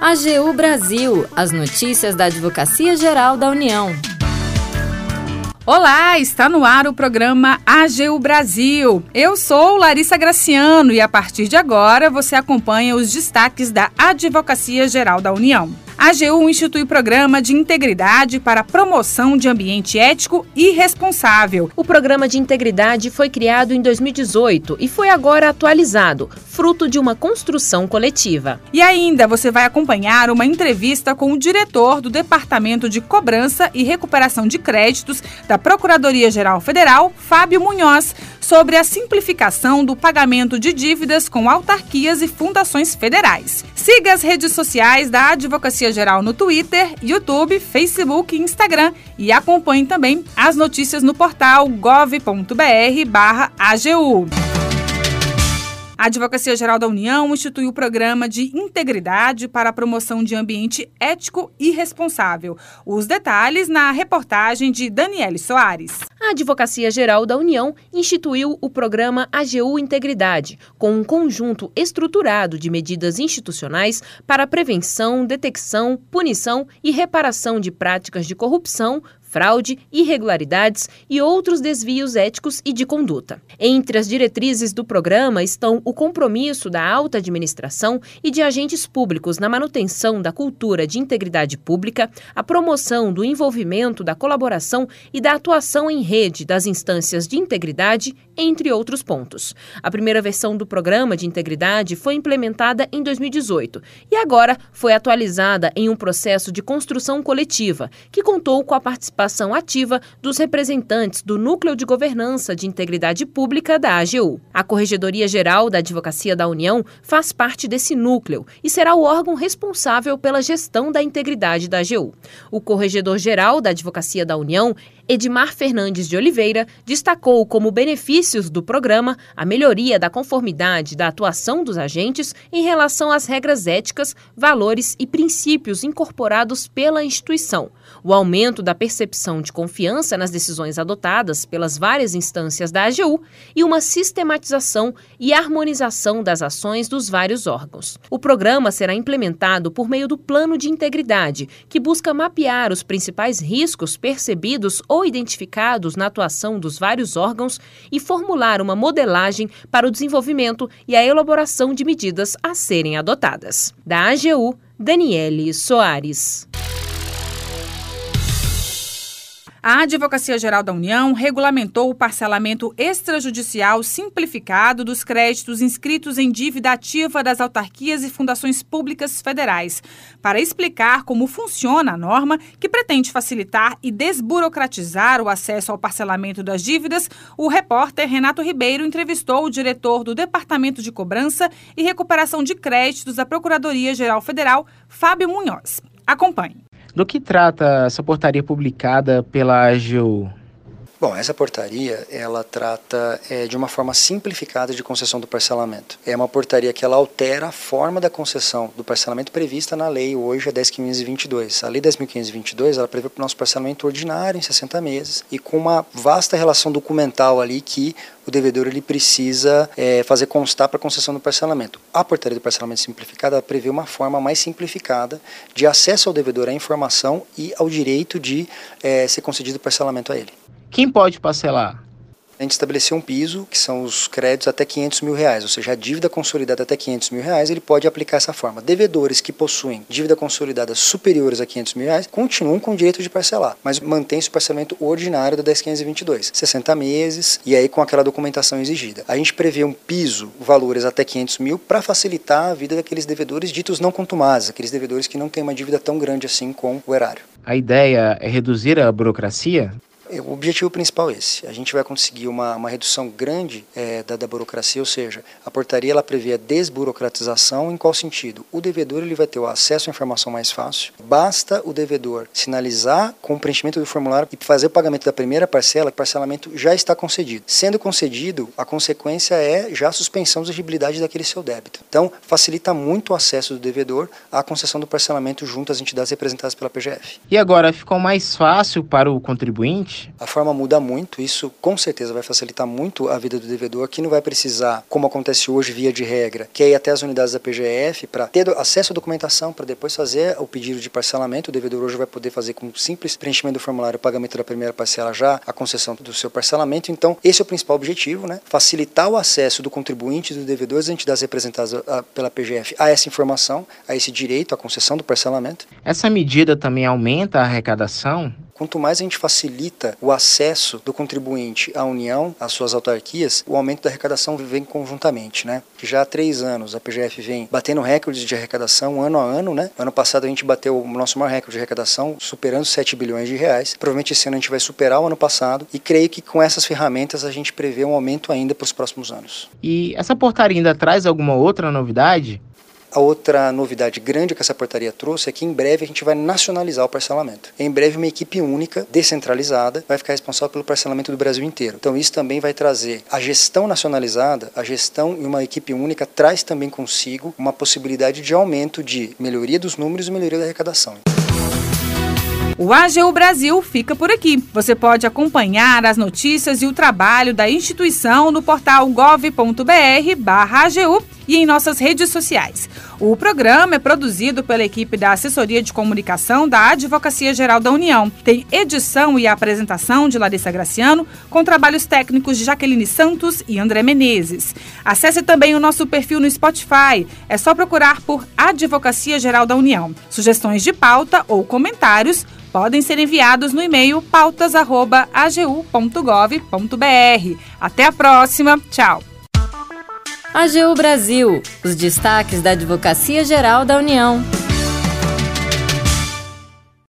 AGU Brasil, as notícias da Advocacia Geral da União. Olá, está no ar o programa AGU Brasil. Eu sou Larissa Graciano e a partir de agora você acompanha os destaques da Advocacia Geral da União. A AGU institui programa de integridade para promoção de ambiente ético e responsável. O programa de integridade foi criado em 2018 e foi agora atualizado, fruto de uma construção coletiva. E ainda você vai acompanhar uma entrevista com o diretor do Departamento de Cobrança e Recuperação de Créditos da Procuradoria-Geral Federal, Fábio Munhoz, sobre a simplificação do pagamento de dívidas com autarquias e fundações federais. Siga as redes sociais da Advocacia Geral no Twitter, YouTube, Facebook e Instagram e acompanhe também as notícias no portal gov.br/agu. A Advocacia Geral da União institui o programa de integridade para a promoção de ambiente ético e responsável. Os detalhes na reportagem de Daniele Soares. A Advocacia Geral da União instituiu o programa AGU Integridade, com um conjunto estruturado de medidas institucionais para prevenção, detecção, punição e reparação de práticas de corrupção, fraude, irregularidades e outros desvios éticos e de conduta. Entre as diretrizes do programa estão o compromisso da alta administração e de agentes públicos na manutenção da cultura de integridade pública, a promoção do envolvimento da colaboração e da atuação em rede das instâncias de integridade, entre outros pontos. A primeira versão do programa de integridade foi implementada em 2018 e agora foi atualizada em um processo de construção coletiva que contou com a participação ativa dos representantes do Núcleo de Governança de Integridade Pública da AGU. A Corregedoria Geral da Advocacia da União faz parte desse núcleo e será o órgão responsável pela gestão da integridade da AGU. O Corregedor Geral da Advocacia da União Edmar Fernandes de Oliveira destacou como benefícios do programa a melhoria da conformidade da atuação dos agentes em relação às regras éticas, valores e princípios incorporados pela instituição, o aumento da percepção de confiança nas decisões adotadas pelas várias instâncias da AGU e uma sistematização e harmonização das ações dos vários órgãos. O programa será implementado por meio do Plano de Integridade, que busca mapear os principais riscos percebidos ou identificados na atuação dos vários órgãos e formular uma modelagem para o desenvolvimento e a elaboração de medidas a serem adotadas. Da AGU, Daniele Soares. A Advocacia Geral da União regulamentou o parcelamento extrajudicial simplificado dos créditos inscritos em dívida ativa das autarquias e fundações públicas federais. Para explicar como funciona a norma, que pretende facilitar e desburocratizar o acesso ao parcelamento das dívidas, o repórter Renato Ribeiro entrevistou o diretor do Departamento de Cobrança e Recuperação de Créditos da Procuradoria-Geral Federal, Fábio Munhoz. Acompanhe. Do que trata essa portaria publicada pela AGU? Bom, essa portaria ela trata é, de uma forma simplificada de concessão do parcelamento. É uma portaria que ela altera a forma da concessão do parcelamento prevista na lei hoje é 10.522. A lei 10.522 ela prevê o nosso parcelamento ordinário em 60 meses e com uma vasta relação documental ali que o devedor ele precisa é, fazer constar para concessão do parcelamento. A portaria do parcelamento simplificado prevê uma forma mais simplificada de acesso ao devedor à informação e ao direito de é, ser concedido o parcelamento a ele. Quem pode parcelar? A gente estabeleceu um piso, que são os créditos até 500 mil reais, ou seja, a dívida consolidada até 500 mil reais, ele pode aplicar essa forma. Devedores que possuem dívida consolidada superiores a 500 mil reais continuam com o direito de parcelar, mas mantém-se o parcelamento ordinário da 10522, 60 meses, e aí com aquela documentação exigida. A gente prevê um piso, valores até 500 mil, para facilitar a vida daqueles devedores ditos não contumazes, aqueles devedores que não têm uma dívida tão grande assim com o erário. A ideia é reduzir a burocracia? O objetivo principal é esse. A gente vai conseguir uma, uma redução grande é, da, da, burocracia, ou seja, a portaria ela prevê a desburocratização em qual sentido? O devedor ele vai ter o acesso à informação mais fácil. Basta o devedor sinalizar com o preenchimento do formulário e fazer o pagamento da primeira parcela, o parcelamento já está concedido. Sendo concedido, a consequência é já a suspensão da exigibilidade daquele seu débito. Então, facilita muito o acesso do devedor à concessão do parcelamento junto às entidades representadas pela PGF. E agora, ficou mais fácil para o contribuinte conjuntamente? A forma muda muito, isso com certeza vai facilitar muito a vida do devedor, que não vai precisar, como acontece hoje, via de regra, que é ir até as unidades da PGF para ter acesso à documentação, para depois fazer o pedido de parcelamento. O devedor hoje vai poder fazer com simples preenchimento do formulário o pagamento da primeira parcela já, a concessão do seu parcelamento. Então, esse é o principal objetivo, né? Facilitar o acesso do contribuinte do devedor às entidades representadas pela PGF a essa informação, a esse direito, à concessão do parcelamento. Essa medida também aumenta a arrecadação? Quanto mais a gente facilita o acesso do contribuinte à União, às suas autarquias, o aumento da arrecadação vem conjuntamente, né? Já há três anos a PGF vem batendo recordes de arrecadação ano a ano, né? Ano passado a gente bateu o nosso maior recorde de arrecadação, superando 7 bilhões de reais. Provavelmente esse ano a gente vai superar o ano passado e creio que com essas ferramentas a gente prevê um aumento ainda para os próximos anos. E essa portaria ainda traz alguma outra novidade? A outra novidade grande que essa portaria trouxe é que em breve a gente vai nacionalizar o parcelamento. Em breve, uma equipe única, descentralizada, vai ficar responsável pelo parcelamento do Brasil inteiro. Então, isso também vai trazer a gestão nacionalizada, a gestão em uma equipe única traz também consigo uma possibilidade de aumento de melhoria dos números e melhoria da arrecadação. O AGU Brasil fica por aqui. Você pode acompanhar as notícias e o trabalho da instituição no portal gov.br/agu e em nossas redes sociais. O programa é produzido pela equipe da Assessoria de Comunicação da Advocacia Geral da União. Tem edição e apresentação de Larissa Graciano, com trabalhos técnicos de Jaqueline Santos e André Menezes. Acesse também o nosso perfil no Spotify. É só procurar por Advocacia Geral da União. Sugestões de pauta ou comentários podem ser enviados no e-mail pautas.agu.gov.br. Até a próxima. Tchau. AGU Brasil. Os destaques da Advocacia Geral da União.